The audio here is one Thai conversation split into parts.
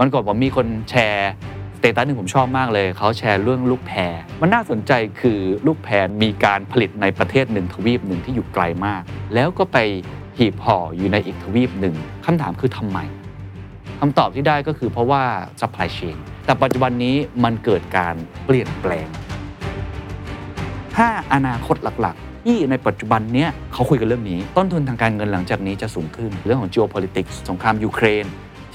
วันก่อนผมมีคนแชร์สเตตัสหนึ่งผมชอบมากเลย เขาแชร์เรื่องลูกแพร มันน่าสนใจคือลูกแพรมีการผลิตในประเทศหนึ่งทวีปหนึ่งที่อยู่ไกลมาก แล้วก็ไปหีบห่ออยู่ในอีกทวีปหนึ่งคำถามคือทำไมคำตอบที่ได้ก็คือเพราะว่า supply chain แต่ปัจจุบันนี้มันเกิดการเปลี่ยนแปลง5อนาคตหลักๆ ที่ในปัจจุบันเนี้ยเขาคุยกันเรื่องนี้ ต้นทุนทางการเงินหลังจากนี้จะสูงขึ้น เรื่องของ geopolitics สงครามยูเครน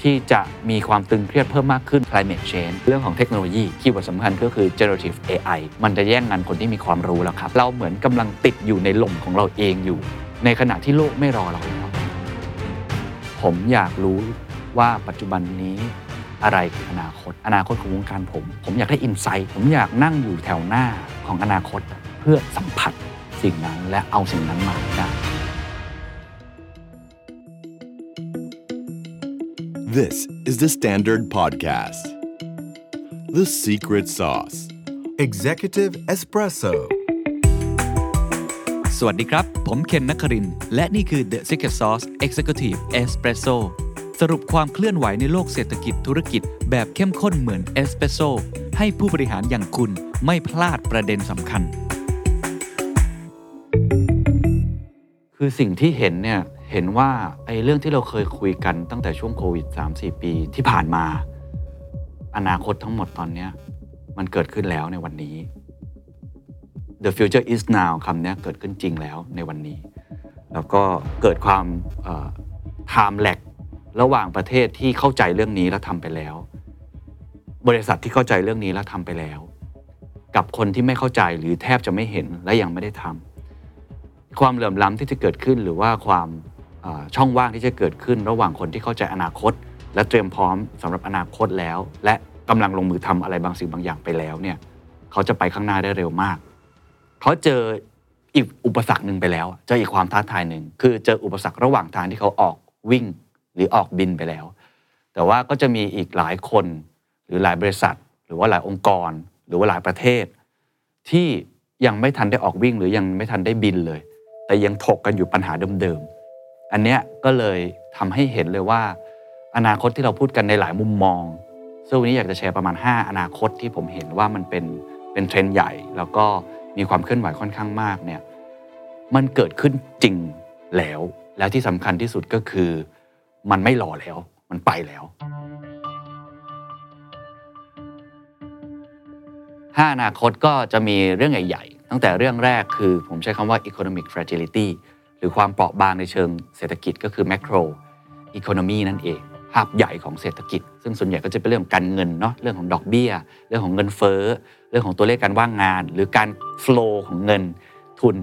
ที่จะมีความตึงเครียดเพิ่มมากขึ้น climate change เรื่องของเทคโนโลยีคีย์เวิร์ดสำคัญก็คือ generative AI มันจะแย่งงานคนที่มีความรู้แล้วครับ เราเหมือนกำลังติดอยู่ในหล่มของเราเองอยู่ ในขณะที่โลกไม่รอเราแล้วผมอยากรู้ว่าปัจจุบันนี้อะไรคืออนาคต อนาคตของวงการผม ผมอยากได้อินไซต์ผมอยากนั่งอยู่แถวหน้าของอนาคต เพื่อสัมผัสสิ่งนั้นและเอาสิ่งนั้นมาได้ This is the Standard Podcast. The Secret Sauce. Executive Espresso สวัสดีครับ ผมเคนนักครินทร์และนี่คือ The Secret Sauce Executive Espresso สรุปความเคลื่อนไหวในโลกเศรษฐกิจธุรกิจแบบเข้มข้นเหมือนเอสเปรสโซให้ผู้บริหารอย่างคุณไม่พลาดประเด็นสำคัญ คือสิ่งที่เห็นเนี่ย เห็นว่าไอ้เรื่องที่เราเคยคุยกันตั้งแต่ช่วงโควิด 3-4 ปีที่ผ่านมา อนาคตทั้งหมดตอนเนี้ยมันเกิดขึ้นแล้วในวันนี้ The future is now คำนี้เกิดขึ้นจริงแล้วในวันนี้ แล้วก็เกิดความ time lag ระหว่างประเทศที่เข้าใจเรื่องนี้แล้วทำไปแล้ว บริษัทที่เข้าใจเรื่องนี้แล้วทำไปแล้ว กับคนที่ไม่เข้าใจหรือแทบจะไม่เห็นและยังไม่ได้ทำความเหลื่อมล้ำที่จะเกิดขึ้นหรือว่าความ ช่องว่างที่จะเกิดขึ้นระหว่างคนที่เข้าใจอนาคต และเตรียมพร้อมสำหรับอนาคตแล้ว และกำลังลงมือทำอะไรบางสิ่งบางอย่างไปแล้วเนี่ยเขาจะไปข้างหน้าได้เร็วมากเขาเจออีกอุปสรรคหนึ่งไปแล้วเจออีกความท้าทายหนึ่งคือเจออุปสรรคระหว่างทางที่เขาออกวิ่งหรือออกบินไปแล้ว แต่ว่าก็จะมีอีกหลายคนหรือหลายบริษัท หรือว่าหลายองค์กร หรือว่าหลายประเทศ ที่ยังไม่ทันได้ออกวิ่งหรือยังไม่ทันได้บินเลย แต่ยังถกกันอยู่ปัญหาเดิมๆ อันเนี้ยก็เลยทำให้เห็นเลยว่า อนาคตที่เราพูดกันในหลายมุมมอง ซึ่งวันนี้อยากจะแชร์ประมาณ 5 อนาคตที่ผมเห็นว่ามันเป็นเป็นเทรนด์ใหญ่ แล้วก็มีความเคลื่อนไหวค่อนข้างมากเนี่ยมันเกิดขึ้นจริงแล้ว แล้วที่สำคัญที่สุดก็คือ มันไม่รอแล้ว มันไปแล้ว 5 อนาคตก็จะมีเรื่องใหญ่ ๆ ตั้งแต่เรื่องแรกคือผมใช้คำว่า economic fragility รือความเปราะบางในเชิงเศรษฐกิจก็คือ macro economy นั่นเอง ภาพใหญ่ของเศรษฐกิจ ซึ่งส่วนใหญ่ก็จะเป็นเรื่องการเงินเนาะเรื่องของดอกเบี้ย เรื่องของเงินเฟ้อ เรื่องของตัวเลขการว่างงาน หรือการ flow ของเงินทุน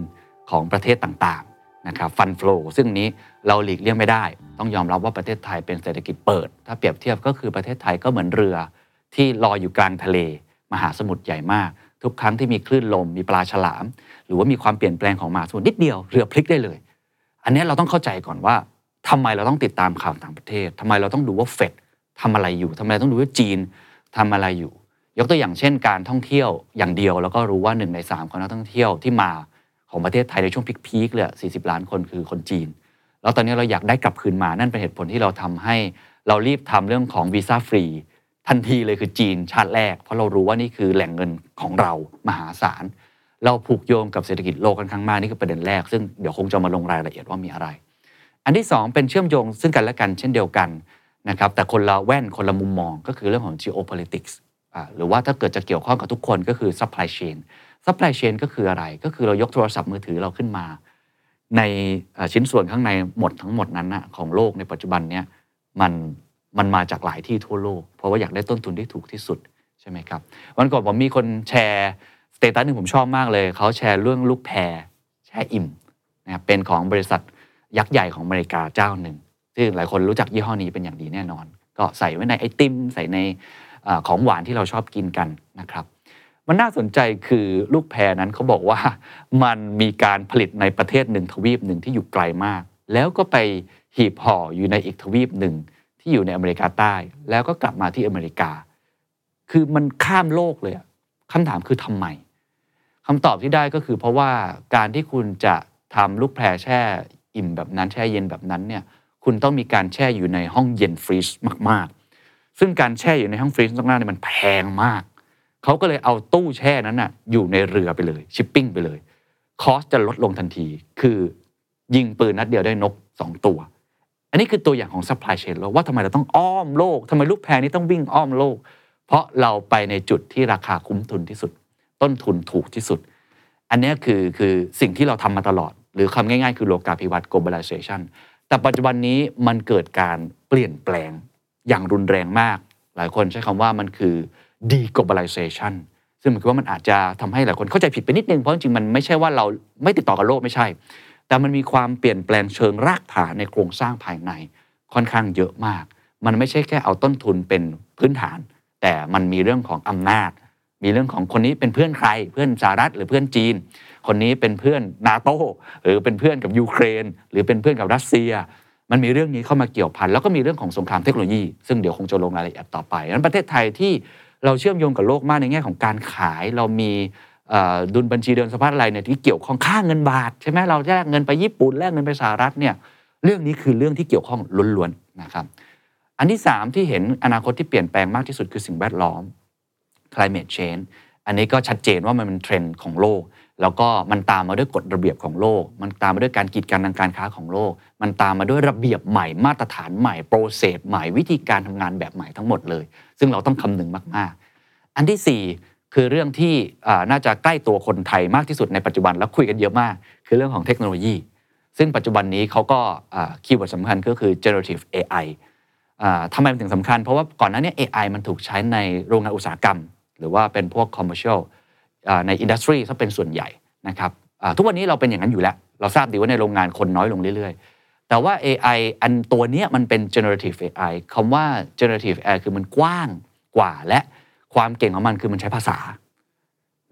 ของประเทศต่างๆนะครับ fund flow ซึ่งนี้เราหลีกเลี่ยงไม่ได้ ต้องยอมรับว่าประเทศไทยเป็นเศรษฐกิจเปิด ถ้าเปรียบเทียบก็คือประเทศไทยก็เหมือนเรือ ที่ลอยอยู่กลางทะเล มหาสมุทรใหญ่มาก ทุกครั้งที่มีคลื่นลมมีปลาฉลาม หรือว่ามีความเปลี่ยนแปลงของมหาสมุทรนิดเดียวเรือพลิกได้เลย อันนี้เราต้องเข้าใจก่อนว่าทำไมเราต้องติดตามข่าวต่างประเทศทำไมเราต้องดูว่าเฟดทำอะไรอยู่ทำไมเราต้องดูว่าจีนทำอะไรอยู่ ยกตัวอย่างเช่น การท่องเที่ยวอย่างเดียว แล้วก็รู้ว่าหนึ่งในสามของนักท่องเที่ยวที่มาของประเทศไทยในช่วงพีคๆเลย40 ล้านคนคือคนจีน แล้วตอนนี้เราอยากได้กลับคืนมานั่นเป็นเหตุผลที่เราทำให้เรารีบทำเรื่องของวีซ่าฟรีทันทีเลยคือจีนชาติแรก เพราะเรารู้ว่านี่คือแหล่งเงินของเรามหาศาล เราผูกโยงกับเศรษฐกิจโลกค่อนข้างมากนี่คือประเด็นแรก ซึ่งเดี๋ยวคงจะมาลงรายละเอียดว่ามีอะไร อันที่ 2 เป็นเชื่อมโยงซึ่งกันและกันเช่นเดียวกันนะครับแต่คนละแว่นคนละมุมมองก็คือเรื่องของ geopolitics อหรือว่าถ้าเกิดจะเกี่ยวข้องกับทุกคนก็คือ supply chain supply chain ก็คืออะไร ก็คือเรายกโทรศัพท์มือถือเราขึ้นมา ในชิ้นส่วนข้างในหมดทั้งหมดนั้นนะของโลกในปัจจุบันเนี้ยมันมันมาจากหลายที่ทั่วโลก เพราะว่าอยากได้ต้นทุนที่ถูกที่สุดใช่ไหมครับ วันก่อนผมมีคนแชร์ เตตัสหนึ่งผมชอบมากเลย เขาแชร์เรื่องลูกแพรแช่อิ่มนะครับเป็นของบริษัทยักษ์ใหญ่ของอเมริกาเจ้าหนึ่ง ซึ่งหลายคนรู้จักยี่ห้อนี้เป็นอย่างดีแน่นอน ก็ใส่ไว้ในไอติม ใส่ในอของหวานที่เราชอบกินกันนะครับ มันน่าสนใจคือลูกแพรนั้นเขาบอกว่ามันมีการผลิตในประเทศหนึ่งทวีปหนึ่งที่อยู่ไกลมาก แล้วก็ไปหีบห่ออยู่ในอีกทวีปหนึ่งที่อยู่ในอเมริกาใต้ แล้วก็กลับมาที่อเมริกา คือมันข้ามโลกเลยคำถามคือทำไม คำตอบที่ได้ก็คือเพราะว่าการที่คุณจะทำลูกแพรแช่อิ่มแบบนั้นแช่เย็นแบบนั้นเนี่ยคุณต้องมีการแช่อยู่ในห้องเย็นฟรีซมาก ๆ ซึ่งการแช่อยู่ในห้องฟรีซต้องหน้าเนี่ยมันแพงมาก เขาก็เลยเอาตู้แช่นั้นน่ะอยู่ในเรือไปเลย ชิปปิ้งไปเลย คอสจะลดลงทันที คือยิงปืนนัดเดียวได้นก 2 ตัว อันนี้คือตัวอย่างของ supply chain โลกว่าทำไมเราต้องอ้อมโลกทำไมลูกแพรนี้ต้องวิ่งอ้อมโลก เพราะเราไปในจุดที่ราคาคุ้มทุนที่สุด ต้นทุนถูกที่สุด อันนี้คือคือสิ่งที่เราทำมาตลอด หรือคำง่ายๆ คือโลกาภิวัตน์ globalization แต่ปัจจุบันนี้มันเกิดการเปลี่ยนแปลงอย่างรุนแรงมาก หลายคนใช้คำว่ามันคือ deglobalization ซึ่งหมายความว่ามันอาจจะทำให้หลายคนเข้าใจผิดไปนิดนึง เพราะจริงๆมันไม่ใช่ว่าเราไม่ติดต่อกับโลกไม่ใช่ แต่มันมีความเปลี่ยนแปลงเชิงรากฐานในโครงสร้างภายในค่อนข้างเยอะมาก มันไม่ใช่แค่เอาต้นทุนเป็นพื้นฐาน แต่มันมีเรื่องของอำนาจ มีเรื่องของคนนี้เป็นเพื่อนใคร เพื่อนสหรัฐหรือเพื่อนจีน คนนี้เป็นเพื่อนนาโตหรือเป็นเพื่อนกับยูเครน หรือเป็นเพื่อนกับรัสเซีย มันมีเรื่องนี้เข้ามาเกี่ยวพันแล้วก็มีเรื่องของสงครามเทคโนโลยี ซึ่งเดี๋ยวคงจะลงรายละเอียดต่อไปนั้นประเทศไทยที่เราเชื่อมโยงกับโลกมากในแง่ของการขายเรามีดุลบัญชีเดินสะพัดอะไรเนี่ยที่เกี่ยวข้องค่าเงินบาทใช่ไหมเราแลกเงินไปญี่ปุ่นแลกเงินไปสหรัฐเนี่ยเรื่องนี้คือเรื่องที่เกี่ยวข้องล้วนๆนะครับอันที่ 3 ที่เห็นอนาคตที่เปลี่ยนแปลงมากที่สุดคือสิ่งแวดล้อม climate change อันนี้ก็ชัดเจนว่ามันเป็นเทรนด์ของโลก แล้วก็มันตามมาด้วยกฎระเบียบของโลก มันตามมาด้วยการกีดกันทางการค้าของโลก มันตามมาด้วยระเบียบใหม่มาตรฐานใหม่โปรเซสใหม่วิธีการทำงานแบบใหม่ทั้งหมดเลย ซึ่งเราต้องคำนึงมาก ๆ อันที่ 4 คือเรื่องที่น่าจะใกล้ตัวคนไทยมากที่สุดในปัจจุบันแล้วคุยกันเยอะมาก คือเรื่องของเทคโนโลยี ซึ่งปัจจุบันนี้เขาก็ keyword สำคัญก็คือ generative AI อทำไมมันถึงสำคัญ เพราะว่าก่อนหน้านี้ AI มันถูกใช้ในโรงงานอุตสาหกรรม หรือว่าเป็นพวก commercial อ่าใน industry ซะเป็นส่วนใหญ่นะครับทุกวันนี้เราเป็นอย่างนั้นอยู่แล้ว เราทราบดีว่าในโรงงานคนน้อยลงเรื่อย ๆ แต่ว่า AI อันตัวนี้มันเป็น generative AI คำว่า generative AI คือมันกว้างกว่าและความเก่งของมันคือมันใช้ภาษา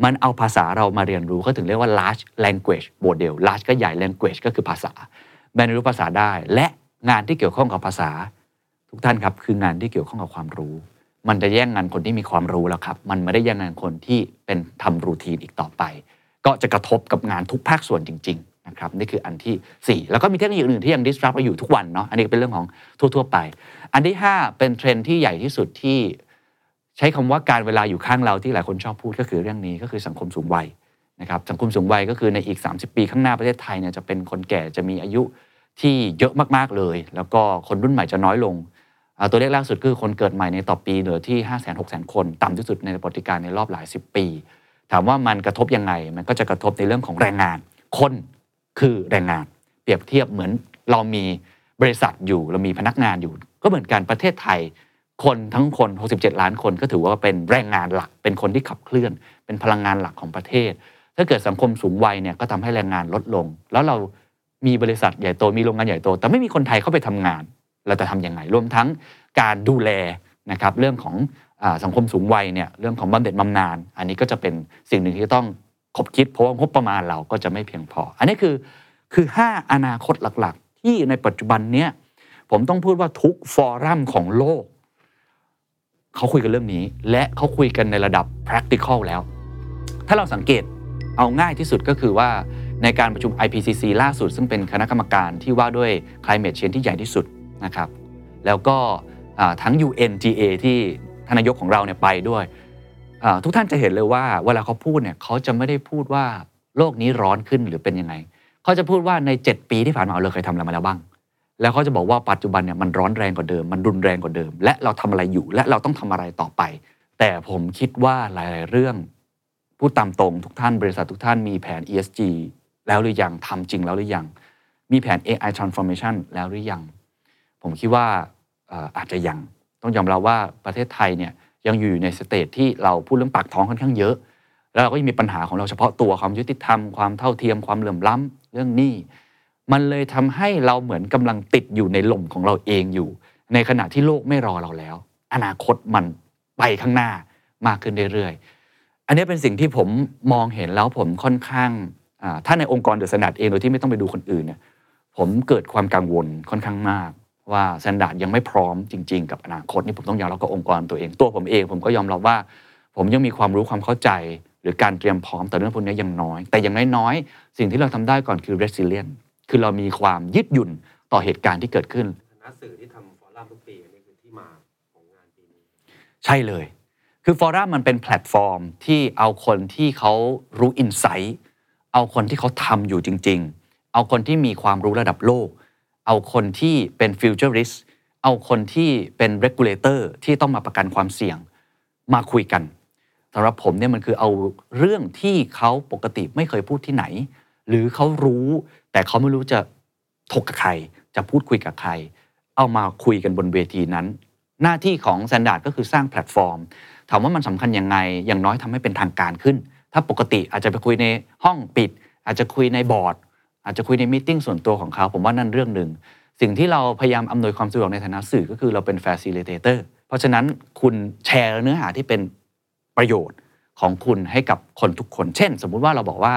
มันเอาภาษาเรามาเรียนรู้เขาถึงเรียกว่า large language model large ก็ใหญ่ language ก็คือภาษาแบรนรู้ภาษาได้ และงานที่เกี่ยวข้องกับภาษา ทุกท่านครับคืองานที่เกี่ยวข้องกับความรู้ มันจะแย่งงานคนที่มีความรู้แล้วครับ มันไม่ได้แย่งงานคนที่เป็นทำรูทีนอีกต่อไป ก็จะกระทบกับงานทุกภาคส่วนจริงๆนะครับนี่คืออันทีสี่4 แล้วก็มีเทคโนโลยีอื่นๆที่ยัง disrupt เราอยู่ทุกวันเนาะอันนี้เป็นเรื่องของทั่วๆไป อันที่ 5 เป็นเทรนด์ที่ใหญ่ที่สุดที่ใช้คำว่าการเวลาอยู่ข้างเราที่หลายคนชอบพูดก็คือเรื่องนี้ก็คือสังคมสูงวัยนะครับสังคมสูงวัยก็คือในอีก 30 ปีข้างหน้าประเทศไทยเนี่ยจะเป็นคนแก่จะมีอายุที่เยอะมากๆเลย แล้วก็คนรุ่นใหม่จะน้อยลง ตัวเลขล่าสุดคือคนเกิดใหม่ในต่อปีเหลือที่ 5 6 0 0 0 0 คน ต่ำที่สุดในประวัติการในรอบหลายสิบปี ถามว่ามันกระทบยังไง มันก็จะกระทบในเรื่องของแรงงาน คนคือแรงงาน เปรียบเทียบเหมือนเรามีบริษัทอยู่เรามีพนักงานอยู่ ก็เหมือนกันประเทศไทย คนทั้งคน 67 ล้านคนก็ถือว่าเป็นแรงงานหลัก เป็นคนที่ขับเคลื่อน เป็นพลังงานหลักของประเทศ ถ้าเกิดสังคมสูงวัยเนี่ยก็ทำให้แรงงานลดลง แล้วเรามีบริษัทใหญ่โตมีโรงงานใหญ่โต แต่ไม่มีคนไทยเข้าไปทำงาน เราจะทำยังไงรวมทั้งการดูแลนะครับเรื่องของอสังคมสูงวัยเนี่ยเรื่องของบำเหน็จบำนาญอันนี้ก็จะเป็นสิ่งหนึ่งที่ต้องคบคิด เพราะว่างบประมาณเราก็จะไม่เพียงพอ อันนี้คือคือ 5 อนาคตหลักๆ ที่ในปัจจุบันเนี้ยผมต้องพูดว่าทุกฟอรัมของโลก เขาคุยกันเรื่องนี้ และเขาคุยกันในระดับ practical แล้ว ถ้าเราสังเกตเอาง่ายที่สุดก็คือว่าในการประชุม IPCC ล่าสุด ซึ่งเป็นคณะกรรมการที่ว่าด้วย climate change ที่ใหญ่ที่สุด นะครับแล้วก็ทั้ง UNGA ที่ทนายกของเราเนี่ยไปด้วย ทุกท่านจะเห็นเลยว่าเวลาเขาพูดเนี่ยเขาจะไม่ได้พูดว่าโลกนี้ร้อนขึ้นหรือเป็นยังไงเขาจะพูดว่าใน 7 ปีที่ผ่านมาเราเคยทำอะไรมาแล้วบ้าง แล้วเขาจะบอกว่าปัจจุบันเนี่ยมันร้อนแรงกว่าเดิม มันรุนแรงกว่าเดิม และเราทำอะไรอยู่ และเราต้องทำอะไรต่อไป แต่ผมคิดว่าหลาย ๆ เรื่องพูดตามตรงทุกท่านบริษัททุกท่านมีแผน ESG แล้วหรือยังทำจริงแล้วหรือยังมีแผน AI transformation แล้วหรือยัง ผมคิดว่าอาจจะยังต้องยอมรับว่าประเทศไทยเนี่ยยังอยู่ในสเตจที่เราพูดเรื่องปากท้องค่อนข้างเยอะ แล้วเราก็ยังมีปัญหาของเราเฉพาะตัวความยุติธรรมความเท่าเทียมความเหลื่อมล้ำเรื่องนี้มันเลยทำให้เราเหมือนกำลังติดอยู่ในหล่มของเราเองอยู่ ในขณะที่โลกไม่รอเราแล้ว อนาคตมันไปข้างหน้ามากขึ้นเรื่อยๆอันนี้เป็นสิ่งที่ผมมองเห็นแล้วผมค่อนข้างถ้าในองค์กร The Standard เองโดยที่ไม่ต้องไปดูคนอื่นเนี่ยผมเกิดความกังวลค่อนข้างมาก ว่า Standard ยังไม่พร้อมจริง ๆ กับอนาคตนี่ผมต้องยอมรับกับองค์กรตัวเอง ตัวผมเอง ผมก็ยอมรับว่า ผมยังมีความรู้ความเข้าใจ หรือการเตรียมพร้อมแต่เรื่องพวกนี้ยังน้อย แต่อย่างน้อยๆสิ่งที่เราทำได้ก่อนคือ resilient คือเรามีความยืดหยุ่นต่อเหตุการณ์ที่เกิดขึ้นฐานะสื่อที่ทำ forum ทุกปีอันนี้คือที่มาของงานปีนี้ใช่เลย คือ forum มันเป็นแพลตฟอร์มที่เอาคนที่เขารู้ insight เอาคนที่เขาทำอยู่จริง ๆ เอาคนที่มีความรู้ระดับโลก เอาคนที่เป็น futuristเอาคนที่เป็น regulator ที่ต้องมาประกันความเสี่ยงมาคุยกันสำหรับผมเนี่ยมันคือเอาเรื่องที่เขาปกติไม่เคยพูดที่ไหน หรือเขารู้ แต่เขาไม่รู้จะถกกับใคร จะพูดคุยกับใคร เอามาคุยกันบนเวทีนั้น หน้าที่ของ Standard ก็คือสร้างแพลตฟอร์ม ถามว่ามันสำคัญยังไง อย่างน้อยทำให้เป็นทางการขึ้น ถ้าปกติอาจจะไปคุยในห้องปิด อาจจะคุยในบอร์ด อาจจะคุยในมิ팅ส่วนตัวของเขาผมว่านั่นเรื่องหนึ่งสิ่งที่เราพยายามอำนวยความสะดวกในฐานะสื่อก็คือเราเป็น facilitator เพราะฉะนั้นคุณแชร์เนื้อหาที่เป็นประโยชน์ของคุณให้กับคนทุกคน เช่น สมมุติว่าเราบอกว่า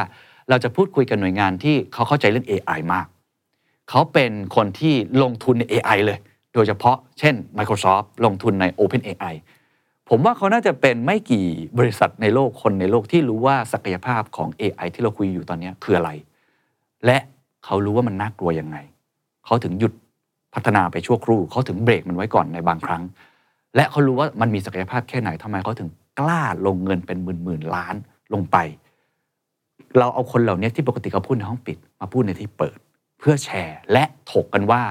เราจะพูดคุยกับหน่วยงานที่เขาเข้าใจเรื่อง AI มาก เขาเป็นคนที่ลงทุนใน AI เลย โดยเฉพาะเช่น Microsoft ลงทุนใน OpenAI ผมว่าเขาน่าจะเป็นไม่กี่บริษัทในโลกคนในโลกที่รู้ว่าศักยภาพของ AI ที่เราคุยอยู่ตอนนี้คืออะไร และเขารู้ว่ามันน่ากลัวยังไง เขาถึงหยุดพัฒนาไปชั่วครู่ เขาถึงเบรกมันไว้ก่อนในบางครั้ง และเขารู้ว่ามันมีศักยภาพแค่ไหนทำไมเขาถึงกล้าลงเงินเป็นหมื่นหมื่นล้านลงไป เราเอาคนเหล่านี้ที่ปกติเขาพูดในห้องปิด มาพูดในที่เปิด เพื่อแชร์ และถกกันว่า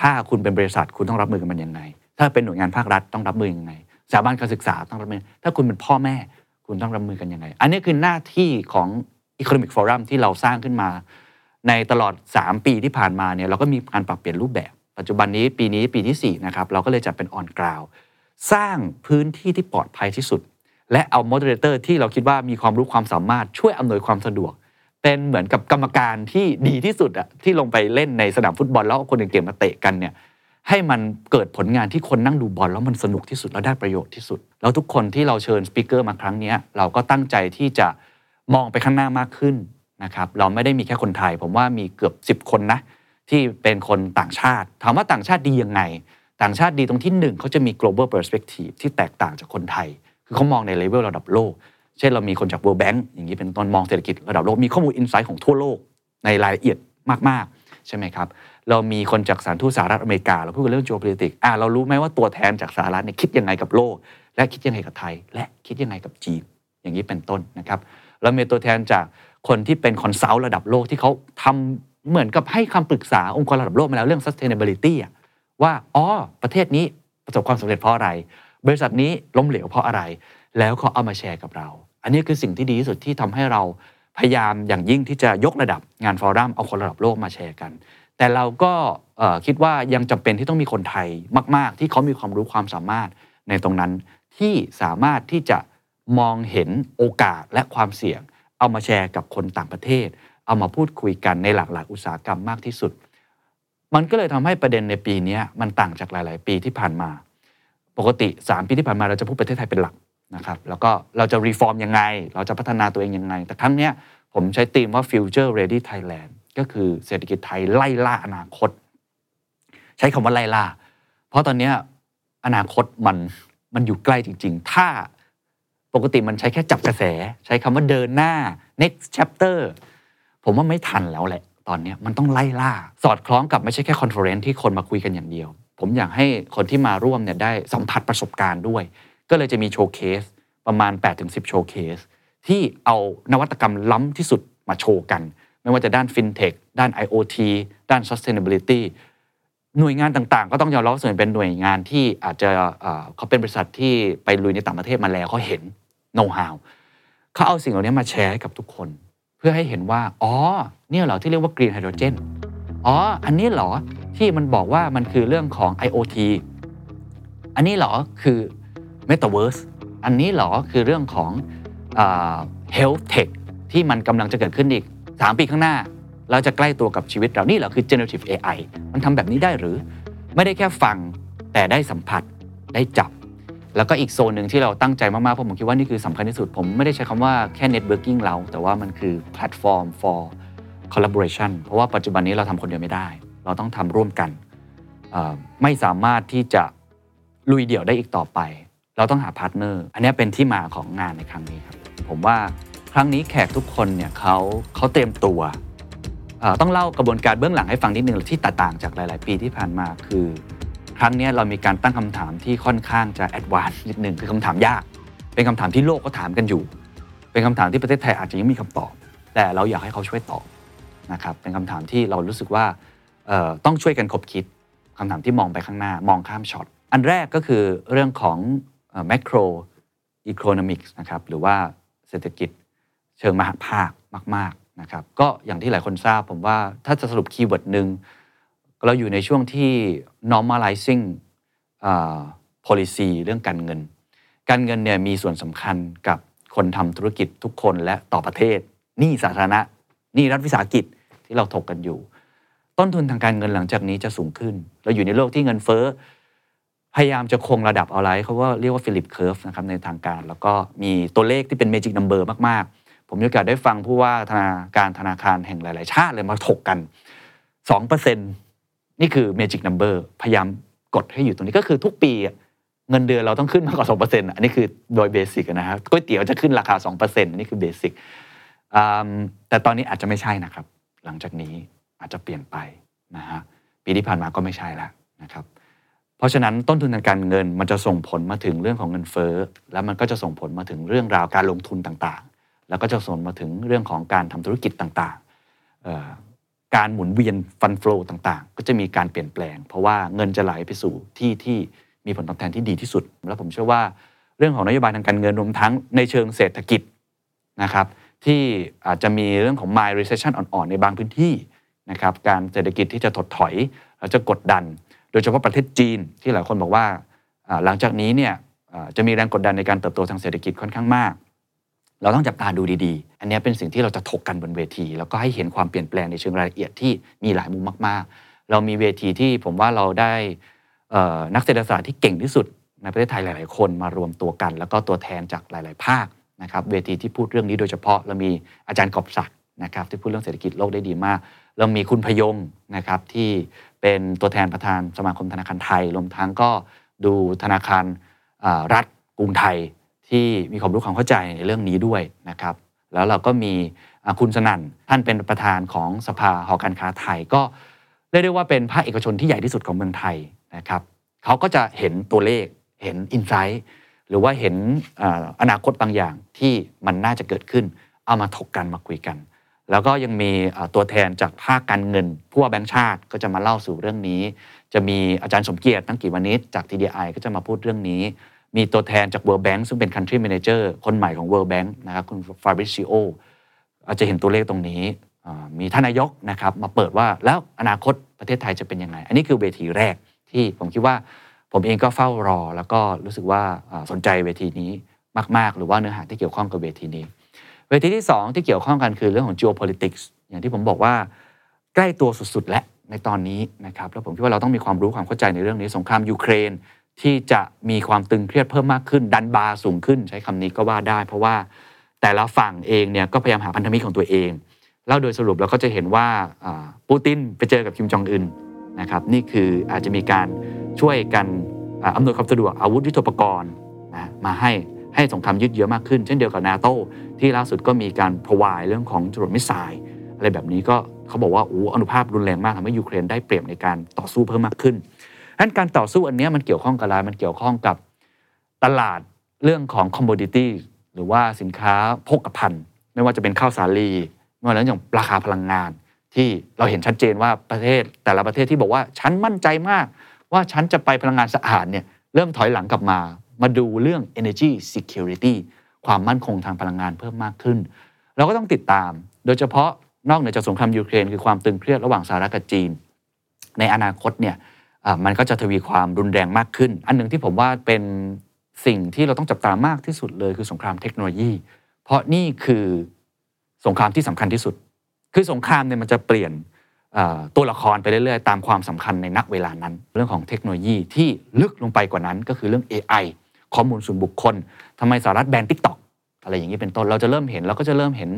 ถ้าคุณเป็นบริษัทคุณต้องรับมือกับมันยังไง ถ้าเป็นหน่วยงานภาครัฐต้องรับมือยังไงสถาบันการศึกษาต้องรับมือ ถ้าคุณเป็นพ่อแม่ คุณต้องรับมือกันยังไง อันนี้คือหน้าที่ของ Economic Forum ที่เราสร้างขึ้นมา ในตลอด 3 ปีที่ผ่านมาเนี่ยเราก็มีการปรับเปลี่ยนรูปแบบ ปัจจุบันนี้ปีนี้ปีที่4นะครับเราก็เลยจัดเป็น on ground สร้างพื้นที่ที่ปลอดภัยที่สุด และเอา moderator ที่เราคิดว่ามีความรู้ความสามารถช่วยอำนวยความสะดวก เป็นเหมือนกับกรรมการที่ดีที่สุดอะที่ลงไปเล่นในสนามฟุตบอลแล้วเอาคนเก่งๆมาเตะกันเนี่ยให้มันเกิดผลงานที่คนนั่งดูบอลแล้วมันสนุกที่สุดแล้วได้ประโยชน์ที่สุด แล้วทุกคนที่เราเชิญ speaker มาครั้งนี้เราก็ตั้งใจที่จะมองไปข้างหน้ามากขึ้น นะครับเราไม่ได้มีแค่คนไทย ผมว่ามีเกือบ 10 คนนะที่เป็นคนต่างชาติถามว่าต่างชาติดียังไง ต่างชาติดีตรงที่หนึ่งเขาจะมี global perspective ที่แตกต่างจากคนไทย คือเขามองในเลเวลระดับโลก เช่นเรามีคนจาก World Bank อย่างนี้เป็นต้นมองเศรษฐกิจระดับโลกมีข้อมูล insight ของทั่วโลกในรายละเอียดมากๆ ใช่ไหมครับ เรามีคนจากสถานทูตสหรัฐอเมริกา เราพูดกันเรื่อง geopolitics อ่าเรารู้ไหมว่าตัวแทนจากสหรัฐเนี่ยคิดยังไงกับโลก และคิดยังไงกับไทย และคิดยังไงกับจีน อย่างนี้เป็นต้นนะครับเรามีตัวแทนจาก คนที่เป็นคอนซัลท์ระดับโลกที่เขาทำเหมือนกับให้คำปรึกษาองค์กรระดับโลกมาแล้วเรื่อง sustainability ว่าอ๋อประเทศนี้ประสบความสำเร็จเพราะอะไร บริษัทนี้ล้มเหลวเพราะอะไร แล้วเขาเอามาแชร์กับเรา อันนี้คือสิ่งที่ดีที่สุดที่ทำให้เราพยายามอย่างยิ่งที่จะยกระดับงานฟอรัมเอาคนระดับโลกมาแชร์กัน แต่เราก็คิดว่ายังจำเป็นที่ต้องมีคนไทยมาก ๆ ที่เขามีความรู้ความสามารถในตรงนั้นที่สามารถที่จะมองเห็นโอกาสและความเสี่ยง เอามาแชร์กับคนต่างประเทศ เอามาพูดคุยกันในหลากหลายอุตสาหกรรมมากที่สุด มันก็เลยทำให้ประเด็นในปีนี้มันต่างจากหลาย ๆ ปีที่ผ่านมา ปกติ 3 ปีที่ผ่านมาเราจะพูดประเทศไทยเป็นหลักนะครับแล้วก็เราจะรีฟอร์มยังไง เราจะพัฒนาตัวเองยังไง แต่ครั้งเนี้ยผมใช้ธีมว่า Future Ready Thailand ก็คือเศรษฐกิจไทยไล่ล่าอนาคต ใช้คำว่าไล่ล่า เพราะตอนนี้อนาคตมันมันอยู่ใกล้จริง ๆ ถ้า ปกติมันใช้แค่จับกระแส ใช้คำว่าเดินหน้า next chapter ผมว่าไม่ทันแล้วแหละ ตอนนี้มันต้องไล่ล่า สอดคล้องกับไม่ใช่แค่ conference ที่คนมาคุยกันอย่างเดียว ผมอยากให้คนที่มาร่วมเนี่ยได้สัมผัสประสบการณ์ด้วย ก็เลยจะมี showcase ประมาณ 8-10 showcaseที่เอานวัตกรรมล้ำที่สุดมาโชว์กัน ไม่ว่าจะด้าน FinTech ด้าน IoT ด้าน Sustainability หน่วยงานต่างๆ ก็ต้องยอมรับส่วนเป็นหน่วยงานที่อาจจะเขาเป็นบริษัทที่ไปลุยในต่างประเทศมาแล้วเขาเห็นโน้ตฮาวเขาเอาสิ่งเหล่านี้มาแชร์ให้กับทุกคน เพื่อให้เห็นว่า อ๋อเนี่ยเหรอที่เรียกว่า Green Hydrogen อ๋อ อันนี้เหรอที่มันบอกว่ามันคือเรื่องของ IoT อันนี้เหรอคือ Metaverse อันนี้เหรอคือเรื่องของเอ่อ Health Tech ที่มันกำลังจะเกิดขึ้นอีก 3 ปีข้างหน้า เราจะใกล้ตัวกับชีวิตเรานี่เหรอคือ generative AI มันทำแบบนี้ได้หรือ ไม่ได้แค่ฟังแต่ได้สัมผัสได้จับ แล้วก็อีกโซนหนึ่งที่เราตั้งใจมากๆเพราะผมคิดว่านี่คือสำคัญที่สุด ผมไม่ได้ใช้คำว่าแค่ networking เรา แต่ว่ามันคือ platform for collaboration เพราะว่าปัจจุบันนี้เราทำคนเดียวไม่ได้ เราต้องทำร่วมกัน ไม่สามารถที่จะลุยเดี่ยวได้อีกต่อไป เราต้องหา partner อันนี้เป็นที่มาของงานในครั้งนี้ครับ ผมว่าครั้งนี้แขกทุกคนเนี่ยเขาเขาเตรียมตัว ต้องเล่ากระบวนการเบื้องหลังให้ฟังนิดนึงที่ต่างจากหลาย ๆ ปีที่ผ่านมาคือ ครั้งนี้เรามีการตั้งคำถามที่ค่อนข้างจะ advance นิดนึงคือคำถามยาก เป็นคำถามที่โลกก็ถามกันอยู่ เป็นคำถามที่ประเทศไทยอาจจะยังมีคำตอบ แต่เราอยากให้เขาช่วยตอบนะครับเป็นคำถามที่เรารู้สึกว่าต้องช่วยกันคบคิดคำถามที่มองไปข้างหน้ามองข้ามช็อตอันแรกก็คือเรื่องของ macro economics นะครับหรือว่าเศรษฐกิจเชิงมหภาคมาก ๆ นะครับก็อย่างที่หลายคนทราบผมว่าถ้าจะสรุป keyword หนึ่งเราอยู่ในช่วงที่ normalizing policy เรื่องการเงิน การเงินเนี่ยมีส่วนสำคัญกับคนทำธุรกิจทุกคนและต่อประเทศหนี้สาธารณะหนี้รัฐวิสาหกิจที่เราถกกันอยู่ ต้นทุนทางการเงินหลังจากนี้จะสูงขึ้น เราอยู่ในโลกที่เงินเฟ้อพยายามจะคงระดับเอาไว้เขาว่าเรียกว่า Phillips curve นะครับในทางการ แล้วก็มีตัวเลขที่เป็น magic number มากๆ ผมมีโอกาสได้ฟังผู้ว่าธนาการธนาคารแห่งหลาย ๆ ชาติเลยมาถกกัน2%นี่คือ magic number พยายามกดให้อยู่ตรงนี้ก็คือทุกปีเงินเดือนเราต้องขึ้นมากกว่า2%อะอันนี้คือโดยเบสิกนะครับก๋วยเตี๋ยวจะขึ้นราคา2%อันนี้คือเบสิกแต่ตอนนี้อาจจะไม่ใช่นะครับ หลังจากนี้อาจจะเปลี่ยนไปนะฮะปีที่ผ่านมาก็ไม่ใช่แล้วนะครับ เพราะฉะนั้นต้นทุนทางการเงินมันจะส่งผลมาถึงเรื่องของเงินเฟ้อ แล้วมันก็จะส่งผลมาถึงเรื่องราวการลงทุนต่าง แล้วก็จะส่งมาถึงเรื่องของการทำธุรกิจต่างๆ การหมุนเวียนฟันฟลูต่างๆ ก็จะมีการเปลี่ยนแปลง เพราะว่าเงินจะไหลไปสู่ที่ที่มีผลตอบแทนที่ดีที่สุด แล้วผมเชื่อว่าเรื่องของนโยบายทางการเงินรวมทั้งในเชิงเศรษฐกิจนะครับที่อาจจะมีเรื่องของ mild recession อ่อนๆ ในบางพื้นที่นะครับการเศรษฐกิจที่จะถดถอยแล้วจะกดดัน โดยเฉพาะประเทศจีนที่หลายคนบอกว่าหลังจากนี้เนี่ยจะมีแรงกดดันในการเติบโตทางเศรษฐกิจค่อนข้างมาก เราต้องจับตาดูดีๆ อันนี้เป็นสิ่งที่เราจะถกกันบนเวที แล้วก็ให้เห็นความเปลี่ยนแปลงในเชิงรายละเอียดที่มีหลายมุมมาก ๆ เรามีเวทีที่ผมว่าเราได้นักเศรษฐศาสตร์ที่เก่งที่สุดในประเทศไทยหลาย ๆ คนมารวมตัวกัน แล้วก็ตัวแทนจากหลาย ๆ ภาคนะครับเวทีที่พูดเรื่องนี้โดยเฉพาะ เรามีอาจารย์กอบศักดิ์นะครับที่พูดเรื่องเศรษฐกิจโลกได้ดีมาก เรามีคุณพยงนะครับที่เป็นตัวแทนประธานสมาคมธนาคารไทยรวมทั้งก็ดูธนาคารรัฐกรุงไทย ที่มีความรู้ความเข้าใจในเรื่องนี้ด้วยนะครับ แล้วเราก็มีคุณสนั่นท่านเป็นประธานของสภาหอการค้าไทย ก็เรียกได้ว่าเป็นภาคเอกชนที่ใหญ่ที่สุดของเมืองไทยนะครับเขาก็จะเห็นตัวเลขเห็นอินไซต์หรือว่าเห็นอนาคตบางอย่างที่มันน่าจะเกิดขึ้น เอามาถกกันมาคุยกัน แล้วก็ยังมีตัวแทนจากภาคการเงินผู้ว่าแบงค์ชาติก็จะมาเล่าสู่เรื่องนี้ จะมีอาจารย์สมเกียรติตั้งกี่วันนี้จาก TDI ก็จะมาพูดเรื่องนี้ มีตัวแทนจาก World Bank ซึ่งเป็น Country Manager คนใหม่ของ World Bank นะครับคุณ Fabrizio ออาจจะเห็นตัวเลขตรงนี้มีท่านนายกนะครับมาเปิดว่าแล้วอนาคตประเทศไทยจะเป็นยังไง อันนี้คือเวทีแรกที่ผมคิดว่าผมเองก็เฝ้ารอ แล้วก็รู้สึกว่าอ่าสนใจเวทีนี้มาก ๆ หรือว่าเนื้อหาที่เกี่ยวข้องกับเวทีนี้ เวทีที่ 2 ที่เกี่ยวข้องกันคือเรื่องของ geopolitics อย่างที่ผมบอกว่าใกล้ตัวสุด ๆ และในตอนนี้นะครับแล้วผมคิดว่าเราต้องมีความรู้ความเข้าใจในเรื่องนี้สงครามยูเครน ที่จะมีความตึงเครียดเพิ่มมากขึ้น ดันบาร์สูงขึ้นใช้คำนี้ก็ว่าได้ เพราะว่าแต่ละฝั่งเองเนี่ยก็พยายามหาพันธมิตรของตัวเองเล่าโดยสรุปเราก็จะเห็นว่าปูตินไปเจอกับคิมจองอึนนะครับนี่คืออาจจะมีการช่วยกันอำนวยความสะดวกอาวุธยุทโธปกรณ์นะมาให้ให้สงครามยืดเยื้อมากขึ้น เช่นเดียวกับนาโตที่ล่าสุดก็มีการ provide เรื่องของจรวด missileอะไรแบบนี้ก็เขาบอกว่าโอ้อนุภาพรุนแรงมากทำให้ยูเครนได้เปรียบในการต่อสู้เพิ่มมากขึ้น ดังนั้นการต่อสู้อันนี้มันเกี่ยวข้องกับอะไรมันเกี่ยวข้องกับตลาดเรื่องของ commodity หรือว่าสินค้าโภคภัณฑ์ ไม่ว่าจะเป็นข้าวสาลีไม่ว่าเรื่องอย่างราคาพลังงาน ที่เราเห็นชัดเจนว่าประเทศแต่ละประเทศที่บอกว่าฉันมั่นใจมาก ว่าฉันจะไปพลังงานสะอาดเนี่ยเริ่มถอยหลังกลับมา มาดูเรื่อง energy security ความมั่นคงทางพลังงานเพิ่มมากขึ้น เราก็ต้องติดตาม โดยเฉพาะนอกเหนือจากสงครามยูเครนคือความตึงเครียดระหว่างสหรัฐกับจีน ในอนาคตเนี่ย มันก็จะทวีความรุนแรงมากขึ้น อันหนึ่งที่ผมว่าเป็นสิ่งที่เราต้องจับตามากที่สุดเลยคือสงครามเทคโนโลยี เพราะนี่คือสงครามที่สำคัญที่สุด คือสงครามเนี่ยมันจะเปลี่ยนตัวละครไปเรื่อยๆ ตามความสำคัญในณเวลานั้น เรื่องของเทคโนโลยีที่ลึกลงไปกว่านั้นก็คือเรื่อง AI ข้อมูลส่วนบุคคลทำไมสหรัฐแบน TikTok อะไรอย่างนี้เป็นต้นเราจะเริ่มเห็นเราก็จะเริ่มเห็น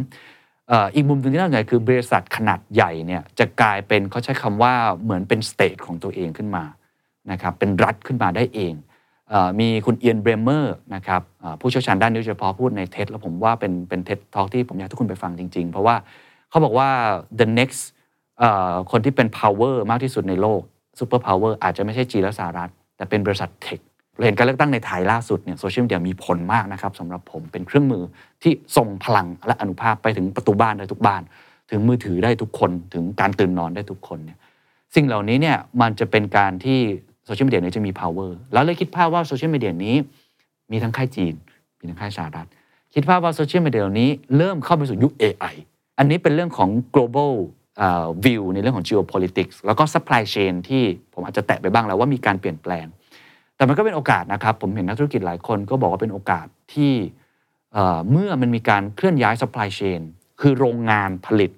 อีกมุมหนึ่งที่น่าสนใจคือบริษัทขนาดใหญ่เนี่ยจะกลายเป็นเขาใช้คำว่าเหมือนเป็น state ของตัวเองขึ้นมานะครับเป็นรัฐขึ้นมาได้เองมีคุณ Ian Bremmer นะครับผู้เชี่ยวชาญด้านนี้โดยเฉพาะพูดใน TED แล้วผมว่าเป็นเป็น TED Talk ที่ผมอยากให้ทุกคนไปฟังจริง ๆ เพราะว่าเขาบอกว่า the next คนที่เป็น power มากที่สุดในโลก superpower อาจจะไม่ใช่จีนและสหรัฐ แต่เป็นบริษัท tech เราเห็นการเลือกตั้งในไทยล่าสุดเนี่ยโซเชียลมีเดียมีผลมากนะครับสำหรับผมเป็นเครื่องมือที่ส่งพลังและอานุภาพไปถึงประตูบ้านได้ทุกบ้าน ถึงมือถือได้ทุกคนถึงการตื่นนอนได้ทุกคนเนี่ยสิ่งเหล่านี้เนี่ยมันจะเป็นการที่โซเชียลมีเดียนี้จะมี power แล้วเลยคิดภาพว่าโซเชียลมีเดียนี้ มีทั้งค่ายจีน มีทั้งค่ายสหรัฐคิดภาพว่าโซเชียลมีเดียนี้เริ่มเข้าไปสู่ยุค AI อันนี้เป็นเรื่องของ global view ในเรื่องของ geopolitics แล้วก็ supply chain ที่ผมอาจจะแตะไปบ้างแล้วว่ามีการเปลี่ยนแปลง แต่มันก็เป็นโอกาสนะครับ ผมเห็นนักธุรกิจหลายคนก็บอกว่าเป็นโอกาสที่เมื่อมันมีการเคลื่อนย้าย supply chain คือโรงงานผลิต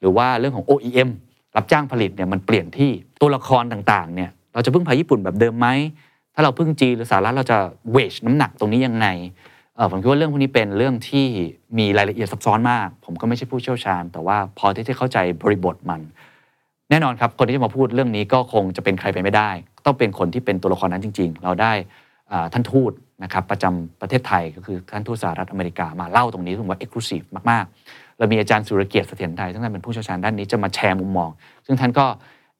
หรือว่าเรื่องของ OEM รับจ้างผลิตเนี่ยมันเปลี่ยนที่ตัวละครต่างๆเนี่ยเราจะพึ่งพาญี่ปุ่นแบบเดิมไหม ถ้าเราพึ่งจีนหรือสหรัฐเราจะเวชน้ำหนักตรงนี้ยังไงผมคิดว่าเรื่องพวกนี้เป็นเรื่องที่มีรายละเอียดซับซ้อนมาก ผมก็ไม่ใช่ผู้เชี่ยวชาญ แต่ว่าพอที่จะเข้าใจบริบทมัน แน่นอนครับคนที่จะมาพูดเรื่องนี้ก็คงจะเป็นใครไปไม่ได้ ต้องเป็นคนที่เป็นตัวละครนั้นจริง ๆ เราได้ท่านทูตนะครับประจำประเทศไทยก็คือท่านทูตสหรัฐอเมริกามาเล่าตรงนี้ถึงว่า exclusive มากๆ เรามีอาจารย์สุรเกียรติเสถียรไทยซึ่งท่านเป็นผู้เชี่ยวชาญด้านนี้จะมาแชร์มุมมอง ซึ่งท่านก็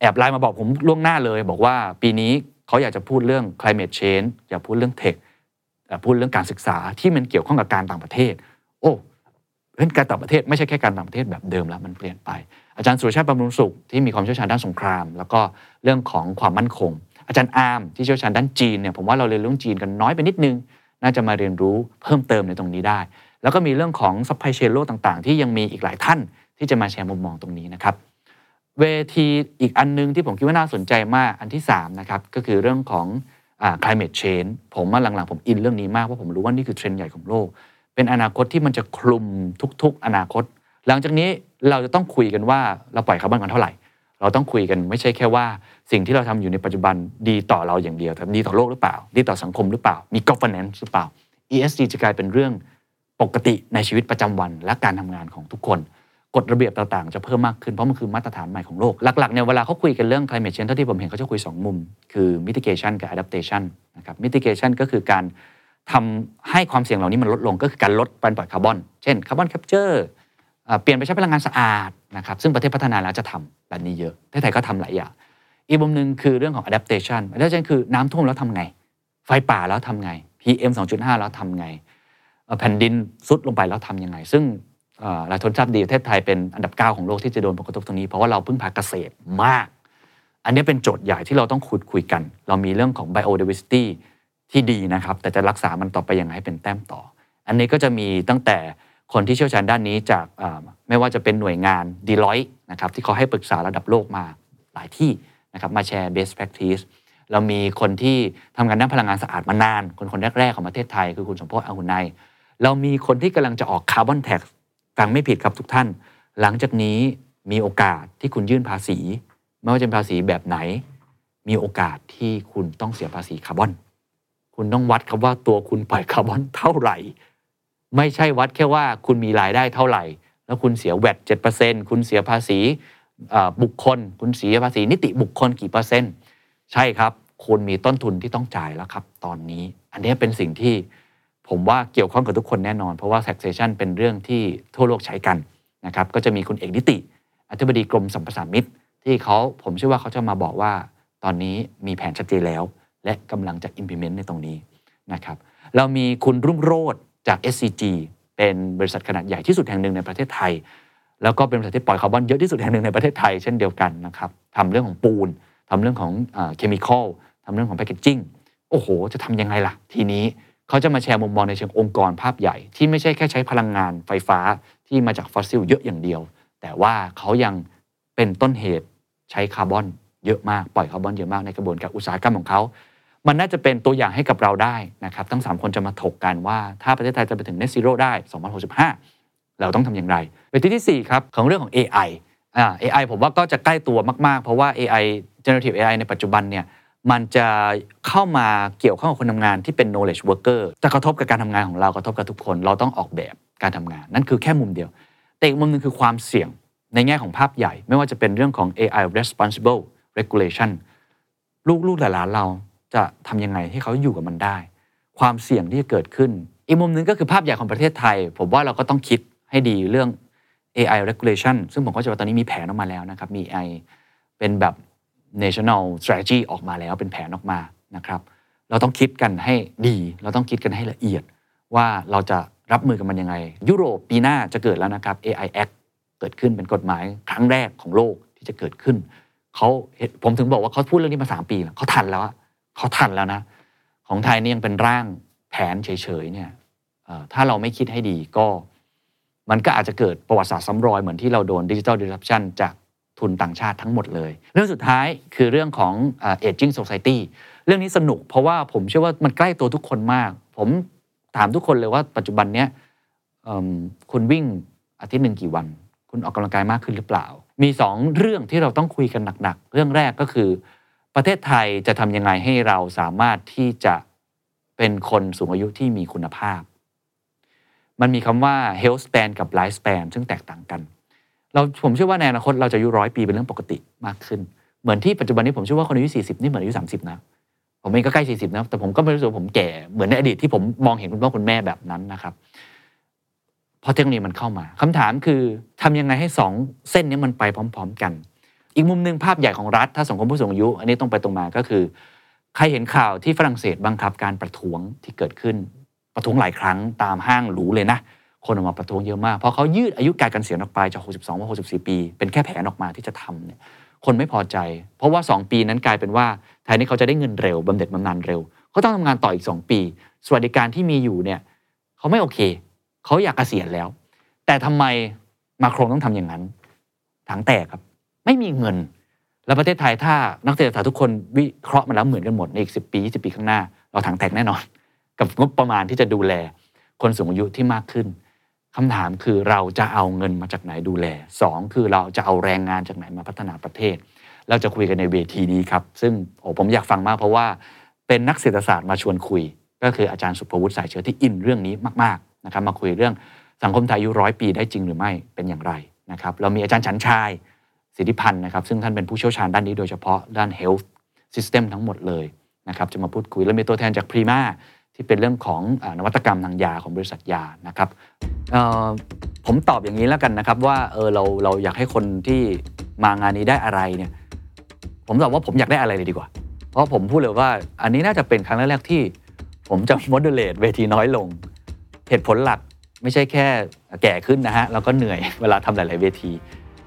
แอบไลน์มาบอกผมล่วงหน้าเลย บอกว่าปีนี้เขาอยากจะพูดเรื่อง climate change อยากพูดเรื่อง tech พูดเรื่องการศึกษาที่มันเกี่ยวข้องกับการต่างประเทศ โอ้ เรื่องการต่างประเทศไม่ใช่แค่การต่างประเทศแบบเดิมแล้วมันเปลี่ยนไป อาจารย์สุรชาติบำรุงสุขที่มีความเชี่ยวชาญด้านสงคราม แล้วก็เรื่องของความมั่นคง อาจารย์อาร์มที่เชี่ยวชาญด้านจีนเนี่ยผมว่าเราเรียนเรื่องจีนกันน้อยไปนิดนึง น่าจะมาเรียนรู้เพิ่มเติมในตรงนี้ได้ แล้วก็มีเรื่องของ supply chain โลกต่างๆ ที่ยังมีอีกหลายท่านที่จะมาแชร์มุมมองตรงนี้นะครับเวทีอีกอันนึงที่ผมคิดว่าน่าสนใจมากอันที่3นะครับก็คือเรื่องของอ climate change ผมว่าหลังๆผมอินเรื่องนี้มากเพราะผมรู้ว่านี่คือเทรนด์ใหญ่ของโลก เป็นอนาคตที่มันจะคลุมทุก ๆ อนาคต หลังจากนี้เราจะต้องคุยกันว่าเราปล่อยคาร์บอนกันเท่าไหร่ เราต้องคุยกันไม่ใช่แค่ว่า สิ่งที่เราทำอยู่ในปัจจุบันดีต่อเราอย่างเดียวแต่ดีต่อโลกหรือเปล่า ดีต่อสังคมหรือเปล่า มี governance หรือเปล่า ESG จะกลายเป็นเรื่องปกติในชีวิตประจำวัน และการทำงานของทุกคน กฎระเบียบต่างๆ จะเพิ่มมากขึ้นเพราะมันคือมาตรฐานใหม่ของโลก หลักๆเนี่ยเวลาเขาคุยกันเรื่อง climate change เท่าที่ผมเห็นเขาจะคุย 2 มุม คือ mitigation กับ adaptation นะครับ mitigation ก็คือการ ทำให้ความเสี่ยงเหล่านี้มันลดลงก็คือการลดการปล่อยคาร์บอน เช่น carbon capture เปลี่ยนไปใช้พลังงานสะอาดนะครับซึ่งประเทศพัฒนาแล้วจะทำแบบนี้เยอะประเทศไทยก็ทำหลายอย่างอีกมุมหนึ่งคือเรื่องของ adaptation adaptation คือน้ำท่วมแล้วทำไง ไฟป่าแล้วทำไง PM 2.5 แล้วทำไง แผ่นดินซุดลงไปแล้วทำยังไง ซึ่งเอ่อหลายคนทราบดีประเทศไทยเป็นอันดับ 9 ของโลกที่จะโดนผลกระทบตรงนี้เพราะว่าเราพึ่งพาเกษตรมาก อันนี้เป็นโจทย์ใหญ่ที่เราต้องคุยคุยกัน เรามีเรื่องของ biodiversity ที่ดีนะครับ แต่จะรักษามันต่อไปอยังไงให้เป็นแต้มต่อ อันนี้ก็จะมีตั้งแต่คนที่เชี่ยวชาญด้านนี้จากไม่ว่าจะเป็นหน่วยงาน Deloitte นะครับที่เขาให้ปรึกษาระดับโลกมาหลายที่นะครับมาแชร์ best practice เรามีคนที่ทำงานด้านพลังงานสะอาดมานาน คนคนแรกๆของประเทศไทย คือคุณสมโภชน์อาหุนัยเรามีคนที่กำลังจะออก carbon tax ฟังไม่ผิดครับทุกท่าน หลังจากนี้มีโอกาสที่คุณยื่นภาษี ไม่ว่าจะเป็นภาษีแบบไหน มีโอกาสที่คุณต้องเสียภาษีคาร์บอน คุณต้องวัดครับว่าตัวคุณปล่อยคาร์บอนเท่าไหร่ ไม่ใช่วัดแค่ว่าคุณมีรายได้เท่าไหร่ แล้วคุณเสีย VAT เจ็ดเปอร์เซ็นต์คุณเสียภาษีบุคคล คุณเสียภาษีนิติบุคคลกี่เปอร์เซ็นต์ ใช่ครับ คุณมีต้นทุนที่ต้องจ่ายแล้วครับ ตอนนี้ อันนี้เป็นสิ่งที่ผมว่าเกี่ยวข้องกับทุกคนแน่นอน เพราะว่า taxation เป็นเรื่องที่ทั่วโลกใช้กันนะครับก็จะมีคุณเอกนิติอธิบดีกรมสัมปทานมิตรที่เขาผมเชื่อว่าเขาจะมาบอกว่า ตอนนี้มีแผนชัดเจนแล้ว และกำลังจะ implement ในตรงนี้นะครับเรามีคุณรุ่งโรจน์จาก SCG เป็นบริษัทขนาดใหญ่ที่สุดแห่งหนึ่งในประเทศไทย แล้วก็เป็นบริษัทที่ปล่อยคาร์บอนเยอะที่สุดแห่งหนึ่งในประเทศไทยเช่นเดียวกันนะครับทำเรื่องของปูนทำเรื่องของ chemical ทำเรื่องของ packaging โอ้โห จะทำยังไงล่ะ ทีนี้เขาจะมาแชร์มุมมองในเชิงองค์กรภาพใหญ่ ที่ไม่ใช่แค่ใช้พลังงานไฟฟ้าที่มาจากฟอสซิลเยอะอย่างเดียว แต่ว่าเขายังเป็นต้นเหตุใช้คาร์บอนเยอะมากปล่อยคาร์บอนเยอะมากในกระบวนการอุตสาหกรรมของเขา มันน่าจะเป็นตัวอย่างให้กับเราได้นะครับทั้ง 3 คนจะมาถกกันว่า ถ้าประเทศไทยจะไปถึง net zero ได้ 2065 เราต้องทำอย่างไรเวทีที่ 4 ครับ ของเรื่องของ AI อ่า AI ผมว่าก็จะใกล้ตัวมาก ๆ เพราะว่า AI generative AI ในปัจจุบันเนี่ยมันจะเข้ามาเกี่ยวข้องกับคนทำงานที่เป็น knowledge worker จะกระทบกับการทำงานของเรากระทบกับทุกคน เราต้องออกแบบการทำงาน นั่นคือแค่มุมเดียว แต่อีกมุมหนึงคือความเสี่ยงในแง่ของภาพใหญ่ ไม่ว่าจะเป็นเรื่องของ AI responsible regulation ลูกๆหลานๆเรา จะทำยังไงให้เขาอยู่กับมันได้ ความเสี่ยงที่จะเกิดขึ้น อีกมุมหนึ่งก็คือภาพใหญ่ของประเทศไทย ผมว่าเราก็ต้องคิดให้ดีเรื่อง AI regulation ซึ่งผมก็จะว่าตอนนี้มีแผนออกมาแล้วนะครับ มี AI เป็นแบบ national strategy ออกมาแล้วเป็นแผนออกมานะครับ เราต้องคิดกันให้ดี เราต้องคิดกันให้ละเอียด ว่าเราจะรับมือกับมันยังไง ยุโรปปีหน้าจะเกิดแล้วนะครับ AI Act เกิดขึ้นเป็นกฎหมายครั้งแรกของโลกที่จะเกิดขึ้นเขาผมถึงบอกว่าเขาพูดเรื่องนี้มาสามปีแล้วเขาทันแล้วอะ เขาทันแล้วนะ ของไทยนี่ยังเป็นร่างแผนเฉยๆเนี่ยถ้าเราไม่คิดให้ดีก็มันก็อาจจะเกิดประวัติศาสตร์ซ้ำรอยเหมือนที่เราโดนดิจิ t a ล disruption จากทุนต่างชาติทั้งหมดเลย เรื่องสุดท้ายคือเรื่องของเอ่อ aging society เรื่องนี้สนุกเพราะว่าผมเชื่อว่ามันใกล้ตัวทุกคนมาก ผมถามทุกคนเลยว่าปัจจุบันเนี้ยคุณวิ่งอาทิตย์หนึ่งกี่วัน คุณออกกำลังกายมากขึ้นหรือเปล่า มีสองเรื่องที่เราต้องคุยกันหนักๆ เรื่องแรกก็คือ ประเทศไทยจะทำยังไงให้เราสามารถที่จะเป็นคนสูงอายุที่มีคุณภาพ มันมีคำว่า health span กับ life span ซึ่งแตกต่างกัน เราผมเชื่อว่าในอนาคตเราจะอายุร้อยปีเป็นเรื่องปกติมากขึ้น เหมือนที่ปัจจุบันนี้ผมเชื่อว่าคนอายุ 40 นี่เหมือนอายุ 30 นะ ผมเองก็ใกล้ 40 นะ แต่ผมก็ไม่รู้สึกผมแก่เหมือนในอดีตที่ผมมองเห็นคุณพ่อคุณแม่แบบนั้นนะครับเพราะเทคโนโลยีมันเข้ามาคำถามคือทำยังไงให้สองเส้นนี้มันไปพร้อม ๆ กัน อีกมุมหนึ่งภาพใหญ่ของรัฐถ้าสังคมผู้สูงอายุ อันนี้ตรงไปตรงมาก็คือ ใครเห็นข่าวที่ฝรั่งเศสบังคับการประท้วงที่เกิดขึ้น ประท้วงหลายครั้งตามห้างหรูเลยนะ คนออกมาประท้วงเยอะมาก เพราะเขายืดอายุการเกษียณออกไปจาก 62ว่า64 ปี เป็นแค่แผนออกมาที่จะทำเนี่ยคนไม่พอใจ เพราะว่า 2 ปีนั้นกลายเป็นว่าแทนที่เขาจะได้เงินเร็วบำเหน็จบำนาญเร็วเขาต้องทำงานต่ออีก 2 ปี สวัสดิการที่มีอยู่เนี่ยเขาไม่โอเค เขาอยากเกษียณแล้ว แต่ทำไมมาโครงต้องทำอย่างนั้นถังแตกครับ ไม่มีเงิน แล้วประเทศไทยถ้านักเศรษฐศาสตร์ทุกคนวิเคราะห์มาแล้วเหมือนกันหมดในอีกสิปี20 ปีข้างหน้า เราถังแตกแน่นอน กับงบประมาณที่จะดูแล คนสูงอายุที่มากขึ้นคำถามคือเราจะเอาเงินมาจากไหนดูแลสองคือเราจะเอาแรงงานจากไหนมาพัฒนาประเทศ เราจะคุยกันในเวทีนี้ครับ ซึ่งโอ้ผมอยากฟังมากเพราะว่าเป็นนักเศรษฐศาสตร์มาชวนคุย ก็คืออาจารย์สุภวุฒิสายเชื้อที่อินเรื่องนี้มากๆนะครับมาคุยเรื่องสังคมไทยอายุร้อยปีได้จริงหรือไม่เป็นอย่างไรนะครับเรามีอาจารย์ชันชาย สิทธิพันธ์นะครับ ซึ่งท่านเป็นผู้เชี่ยวชาญด้านนี้โดยเฉพาะด้าน health system ทั้งหมดเลยนะครับ จะมาพูดคุยแล้วมีตัวแทนจากพรีมาที่เป็นเรื่องของอนวัตกรรมทางยาของบริษัทยานะครับผมตอบอย่างนี้แล้วกันนะครับ ว่าเออเราเราอยากให้คนที่มางานนี้ได้อะไรเนี่ย ผมตอบว่าผมอยากได้อะไรเลยดีกว่า เพราะผมพูดเลยว่าอันนี้น่าจะเป็นครั้งแรกที่ ผมจะ moderate เวทีน้อยลง เหตุผลหลักไม่ใช่แค่แก่ขึ้นนะฮะแล้วก็เหนื่อยเวลาทำหลาย ๆ เวที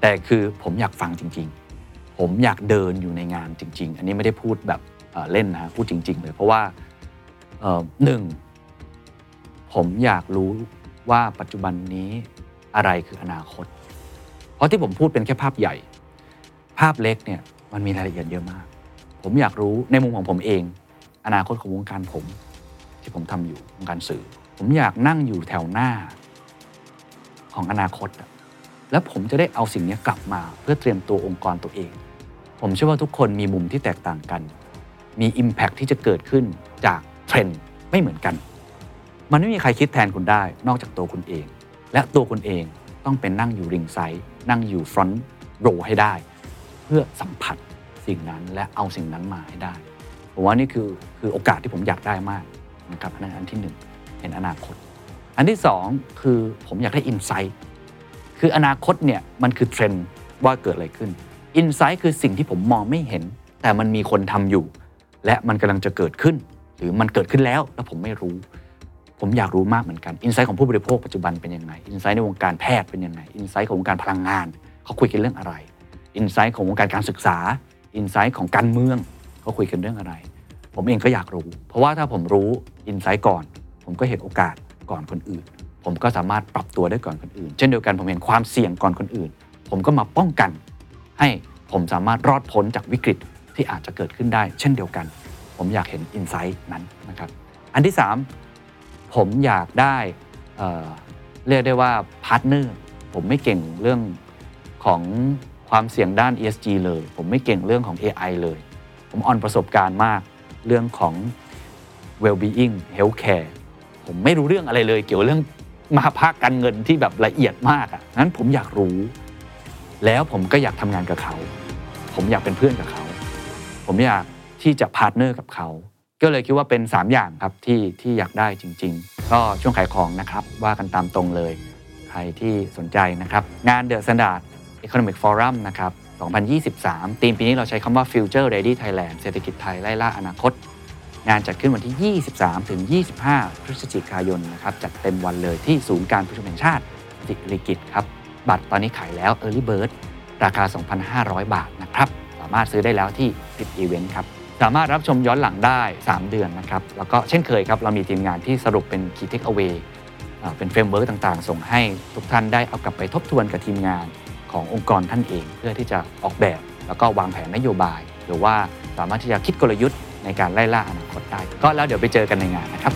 แต่คือผมอยากฟังจริง ๆ ผมอยากเดินอยู่ในงานจริง ๆ อันนี้ไม่ได้พูดแบบเเล่นนะพูดจริง ๆ เลย เพราะว่าหนึ่งผมอยากรู้ว่าปัจจุบันนี้อะไรคืออนาคต เพราะที่ผมพูดเป็นแค่ภาพใหญ่ ภาพเล็กเนี่ยมันมีรายละเอียดเยอะมาก ผมอยากรู้ในมุมของผมเอง อนาคตของวงการผม ที่ผมทำอยู่วงการสื่อ ผมอยากนั่งอยู่แถวหน้าของอนาคตอะ แล้วผมจะได้เอาสิ่งนี้กลับมาเพื่อเตรียมตัวองค์กรตัวเอง ผมเชื่อว่าทุกคนมีมุมที่แตกต่างกัน มี Impact ที่จะเกิดขึ้นจากเทรนด์ไม่เหมือนกัน มันไม่มีใครคิดแทนคุณได้นอกจากตัวคุณเอง และตัวคุณเองต้องเป็นนั่งอยู่ริงไซด์นั่งอยู่ฟรอนต์โรให้ได้ เพื่อสัมผัสสิ่งนั้นและเอาสิ่งนั้นมาให้ได้ผมว่านี่คือคือโอกาสที่ผมอยากได้มากนะครับอันนั้นอันที่หนึ่งเห็นอนาคต อันที่สองคือผมอยากได้อินไซต์ คืออนาคตเนี่ยมันคือเทรนด์ว่าเกิดอะไรขึ้นอินไซต์คือสิ่งที่ผมมองไม่เห็น แต่มันมีคนทำอยู่ และมันกำลังจะเกิดขึ้น หรือมันเกิดขึ้นแล้วแล้วผมไม่รู้ ผมอยากรู้มากเหมือนกัน insight ของผู้บริโภคปัจจุบันเป็นยังไง insight ในวงการแพทย์เป็นยังไง insight ของวงการพลังงาน เขาคุยกันเรื่องอะไร insight ของวงการการศึกษา insight ของการเมืองเขาคุยกันเรื่องอะไร ผมเองก็อยากรู้ เพราะว่าถ้าผมรู้ insight ก่อน ผมก็เห็นโอกาสก่อนคนอื่น ผมก็สามารถปรับตัวได้ก่อนคนอื่น เช่นเดียวกันผมเห็นความเสี่ยงก่อนคนอื่น ผมก็มาป้องกัน ให้ผมสามารถรอดพ้นจากวิกฤตที่อาจจะเกิดขึ้นได้ เช่นเดียวกัน ผมอยากเห็น insight นั้นนะครับอันที่ 3 ผมอยากได้เรียกได้ว่า partner ผมไม่เก่งเรื่องของความเสี่ยงด้าน ESG เลย ผมไม่เก่งเรื่องของ AI เลย ผมอ่อนประสบการณ์มากเรื่องของ well-being healthcare ผมไม่รู้เรื่องอะไรเลยเกี่ยวกับเรื่อง มาพาร์ตการเงินที่แบบละเอียดมากอะ่ะงั้นผมอยากรู้ แล้วผมก็อยากทำงานกับเขา ผมอยากเป็นเพื่อนกับเขา ผมอยากที่จะ partner กับเขา ก็เลยคิดว่าเป็น 3 อย่างครับที่ที่อยากได้จริง ๆ ก็ช่วงขายของนะครับว่ากันตามตรงเลย ใครที่สนใจนะครับ งาน The Standard Economic Forum นะครับ2023 ธีมปีนี้เราใช้คำว่า Future Ready Thailand เศรษฐกิจไทยไล่ล่าอนาคต งานจัดขึ้นวันที่ 23 ถึง 25 พฤศจิกายนนะครับจัดเต็มวันเลยที่ศูนย์การประชุมแห่งชาติสิริกิติ์ครับ บัตรตอนนี้ขายแล้ว Early Bird ราคา 2,500 บาทนะครับ สามารถซื้อได้แล้วที่10 Event ครับ สามารถรับชมย้อนหลังได้ 3 เดือนนะครับ แล้วก็เช่นเคยครับ เรามีทีมงานที่สรุปเป็น Key Takeaway เป็น framework ต่างๆ ส่งให้ทุกท่านได้เอากลับไปทบทวนกับทีมงานขององค์กรท่านเอง เพื่อที่จะออกแบบ แล้วก็วางแผนนโยบาย หรือว่าสามารถที่จะคิดกลยุทธ์ ในการไล่ล่าอนาคตได้ ก็แล้วเดี๋ยวไปเจอกันในงานนะครับ